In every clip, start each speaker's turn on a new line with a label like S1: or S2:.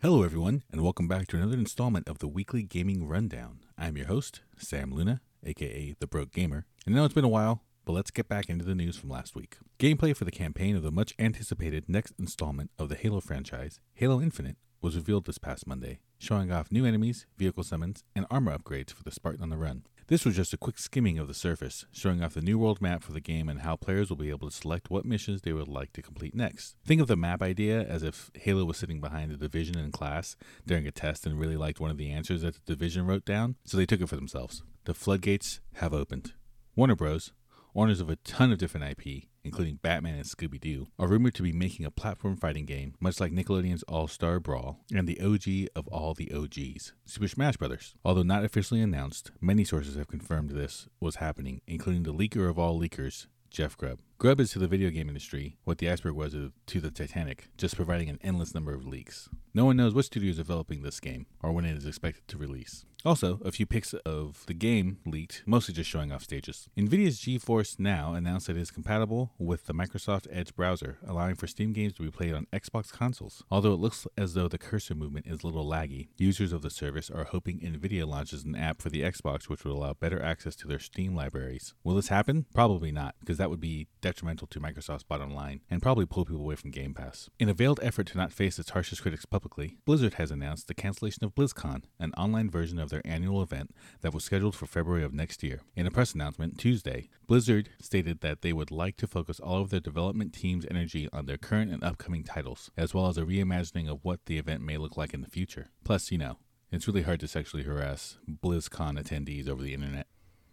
S1: Hello, everyone, and welcome back to another installment of the Weekly Gaming Rundown. I'm your host, Sam Luna, aka The Broke Gamer, and I know it's been a while, but let's get back into the news from last week. Gameplay for the campaign of the much anticipated next installment of the Halo franchise, Halo Infinite, was revealed this past Monday, showing off new enemies, vehicle summons, and armor upgrades for the Spartan on the run. This was just a quick skimming of the surface, showing off the new world map for the game and how players will be able to select what missions they would like to complete next. Think of the map idea as if Halo was sitting behind the division in class during a test and really liked one of the answers that the division wrote down, so they took it for themselves. The floodgates have opened. Warner Bros., owners of a ton of different IP, including Batman and Scooby Doo, are rumored to be making a platform fighting game, much like Nickelodeon's All Star Brawl and the OG of all the OGs, Super Smash Bros. Although not officially announced, many sources have confirmed this was happening, including the leaker of all leakers, Jeff Grubb. Grubb is to the video game industry what the iceberg was to the Titanic, just providing an endless number of leaks. No one knows what studio is developing this game or when it is expected to release. Also, a few pics of the game leaked, mostly just showing off stages. NVIDIA's GeForce Now announced that it is compatible with the Microsoft Edge browser, allowing for Steam games to be played on Xbox consoles. Although it looks as though the cursor movement is a little laggy, users of the service are hoping NVIDIA launches an app for the Xbox which would allow better access to their Steam libraries. Will this happen? Probably not, because that would be detrimental to Microsoft's bottom line and probably pull people away from Game Pass. In a veiled effort to not face its harshest critics publicly, Blizzard has announced the cancellation of BlizzCon, an online version of their annual event that was scheduled for February of next year. In a press announcement Tuesday, Blizzard stated that they would like to focus all of their development team's energy on their current and upcoming titles, as well as a reimagining of what the event may look like in the future. Plus, you know, it's really hard to sexually harass BlizzCon attendees over the internet.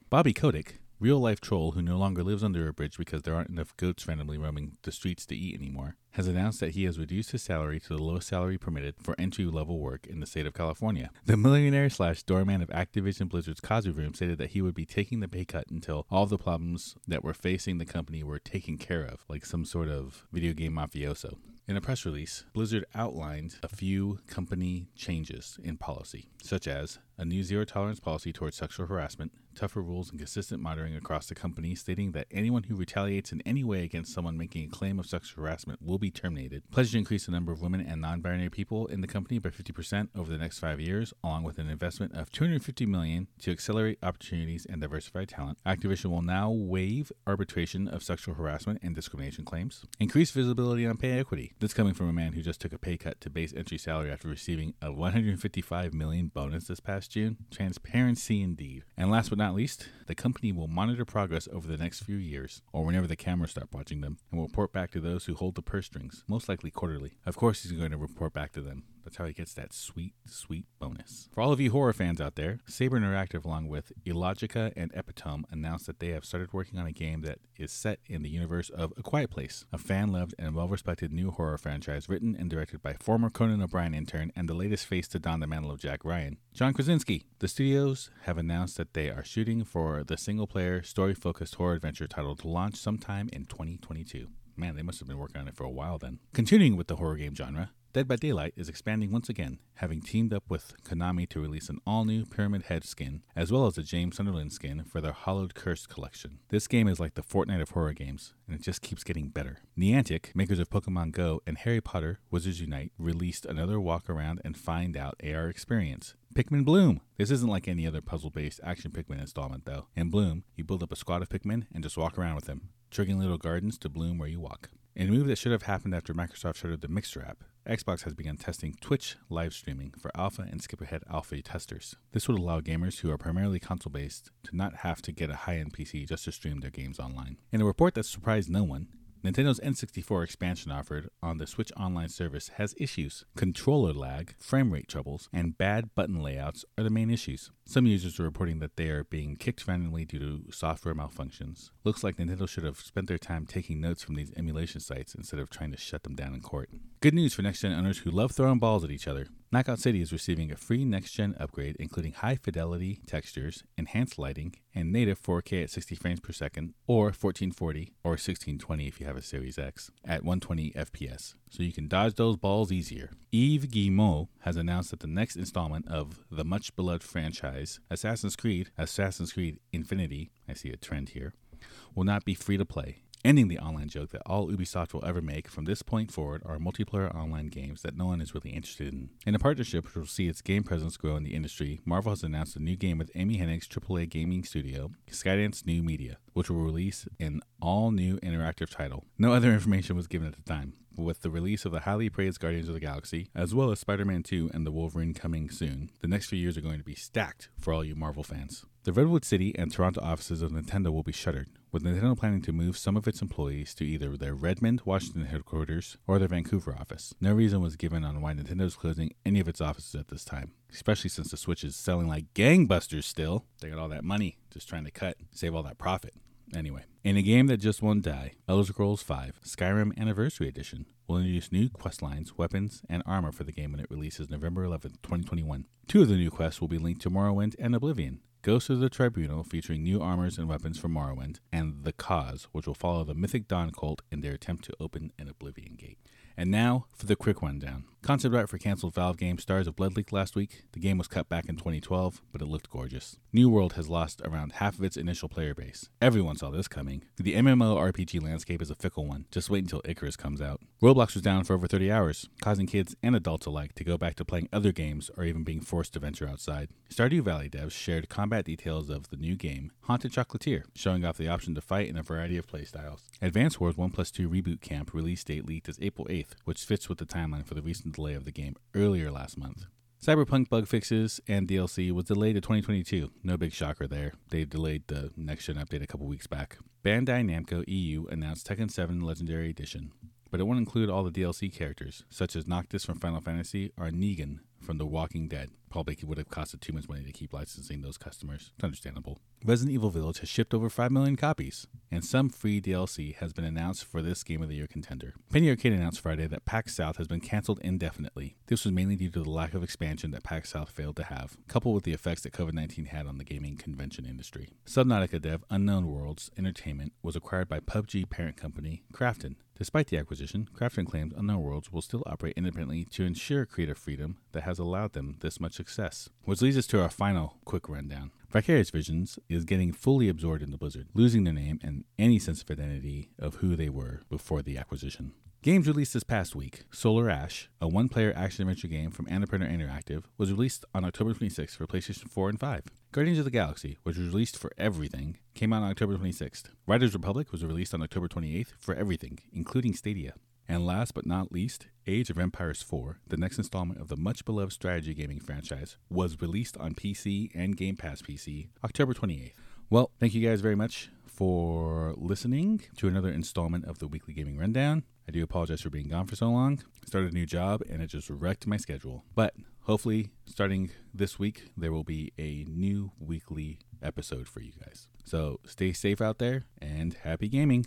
S1: Bobby Kotick, real life troll who no longer lives under a bridge because there aren't enough goats randomly roaming the streets to eat anymore, has announced that he has reduced his salary to the lowest salary permitted for entry level work in the state of California. The millionaire slash doorman of Activision Blizzard's Kazu Room stated that he would be taking the pay cut until all the problems that were facing the company were taken care of, like some sort of video game mafioso. In a press release, Blizzard outlined a few company changes in policy, such as a new zero tolerance policy towards sexual harassment, tougher rules, and consistent monitoring across the company, stating that anyone who retaliates in any way against someone making a claim of sexual harassment will be terminated. Pledge to increase the number of women and non-binary people in the company by 50% over the next five years, along with an investment of 250 million to accelerate opportunities and diversify talent. Activision will now waive arbitration of sexual harassment and discrimination claims. Increase visibility on pay equity. This coming from a man who just took a pay cut to base entry salary after receiving a 155 million bonus this past June. Transparency indeed. And last but not least, the company will monitor progress over the next few years, or whenever the cameras start watching them, and will report back to those who hold the purse strings, most likely quarterly. Of course, he's going to report back to them. That's how he gets that sweet, sweet bonus. For all of you horror fans out there, Saber Interactive, along with Illogika and Epitome, announced that they have started working on a game that is set in the universe of A Quiet Place, a fan loved and well respected new horror franchise written and directed by former Conan O'Brien intern and the latest face to don the mantle of Jack Ryan, John Krasinski. The studios have announced that they are shooting for the single player, story focused horror adventure title to launch sometime in 2022. Man, they must have been working on it for a while then. Continuing with the horror game genre, Dead by Daylight is expanding once again, having teamed up with Konami to release an all new Pyramid Head skin, as well as a James Sunderland skin for their Hollowed Curse collection. This game is like the Fortnite of horror games, and it just keeps getting better. Niantic, makers of Pokemon Go and Harry Potter Wizards Unite, released another walk around and find out AR experience. Pikmin Bloom. This isn't like any other puzzle based action Pikmin installment, though. In Bloom, you build up a squad of Pikmin and just walk around with them, triggering little gardens to bloom where you walk. In a move that should have happened after Microsoft shuttered the Mixer app, Xbox has begun testing Twitch live streaming for alpha and skip ahead alpha testers. This would allow gamers who are primarily console based to not have to get a high end PC just to stream their games online. In a report that surprised no one, Nintendo's N64 expansion offered on the Switch Online service has issues. Controller lag, frame rate troubles, and bad button layouts are the main issues. Some users are reporting that they are being kicked randomly due to software malfunctions. Looks like Nintendo should have spent their time taking notes from these emulation sites instead of trying to shut them down in court. Good news for next gen owners who love throwing balls at each other. Knockout City is receiving a free next gen upgrade, including high fidelity textures, enhanced lighting, and native 4K at 60 frames per second, or 1440 or 1620 if you have a Series X, at 120 FPS, so you can dodge those balls easier. Yves Guillemot has announced that the next installment of the much beloved franchise, Assassin's Creed, Assassin's Creed Infinity, I see a trend here, will not be free to play. Ending the online joke that all Ubisoft will ever make from this point forward are multiplayer online games that no one is really interested in. In a partnership which will see its game presence grow in the industry, Marvel has announced a new game with Amy Hennig's AAA gaming studio, Skydance New Media, which will release an all new interactive title. No other information was given at the time. But with the release of the highly praised Guardians of the Galaxy, as well as Spider Man 2 and the Wolverine coming soon, the next few years are going to be stacked for all you Marvel fans. The Redwood City and Toronto offices of Nintendo will be shuttered, with Nintendo planning to move some of its employees to either their Redmond, Washington headquarters or their Vancouver office. No reason was given on why Nintendo is closing any of its offices at this time, especially since the Switch is selling like gangbusters still. They got all that money, just trying to cut, save all that profit. Anyway, in a game that just won't die, Elder Scrolls V Skyrim Anniversary Edition will introduce new quest lines, weapons, and armor for the game when it releases November 11, 2021. Two of the new quests will be linked to Morrowind and Oblivion. Ghost of the Tribunal, featuring new armors and weapons from Morrowind, and The Cause, which will follow the Mythic Dawn cult in their attempt to open an Oblivion gate. And now for the quick rundown. Concept art for canceled Valve game Stars of Blood leaked last week. The game was cut back in 2012, but it looked gorgeous. New World has lost around half of its initial player base. Everyone saw this coming. The MMO RPG landscape is a fickle one. Just wait until Icarus comes out. Roblox was down for over 30 hours, causing kids and adults alike to go back to playing other games or even being forced to venture outside. Stardew Valley devs shared combat details of the new game, Haunted Chocolatier, showing off the option to fight in a variety of playstyles. Advance Wars 1 plus 2 Reboot Camp release date leaked as April 8th, which fits with the timeline for the recent delay of the game earlier last month. Cyberpunk bug fixes and DLC was delayed to 2022. No big shocker there. They delayed the next gen update a couple weeks back. Bandai Namco EU announced Tekken 7 Legendary Edition, but it won't include all the DLC characters, such as Noctis from Final Fantasy or Negan from The Walking Dead. Probably would have costed too much money to keep licensing those customers. It's understandable. Resident Evil Village has shipped over 5 million copies, and some free DLC has been announced for this Game of the Year contender. Penny Arcade announced Friday that PAX South has been canceled indefinitely. This was mainly due to the lack of expansion that PAX South failed to have, coupled with the effects that COVID 19 had on the gaming convention industry. Subnautica dev Unknown Worlds Entertainment was acquired by PUBG parent company Krafton. Despite the acquisition, Krafton claims Unknown Worlds will still operate independently to ensure creative freedom that has allowed them this much success. Which leads us to our final quick rundown. Vicarious Visions is getting fully absorbed into Blizzard, losing their name and any sense of identity of who they were before the acquisition. Games released this past week Solar Ash, a one player action adventure game from Annapurna Interactive, was released on October 26th for PlayStation 4 and 5. Guardians of the Galaxy, which was released for everything, came out on October 26th. Riders Republic was released on October 28th for everything, including Stadia. And last but not least, Age of Empires 4, the next installment of the much beloved strategy gaming franchise, was released on PC and Game Pass PC October 28th. Well, thank you guys very much for listening to another installment of the Weekly Gaming Rundown. I do apologize for being gone for so long. I started a new job and it just wrecked my schedule. But hopefully, starting this week, there will be a new weekly episode for you guys. So stay safe out there and happy gaming.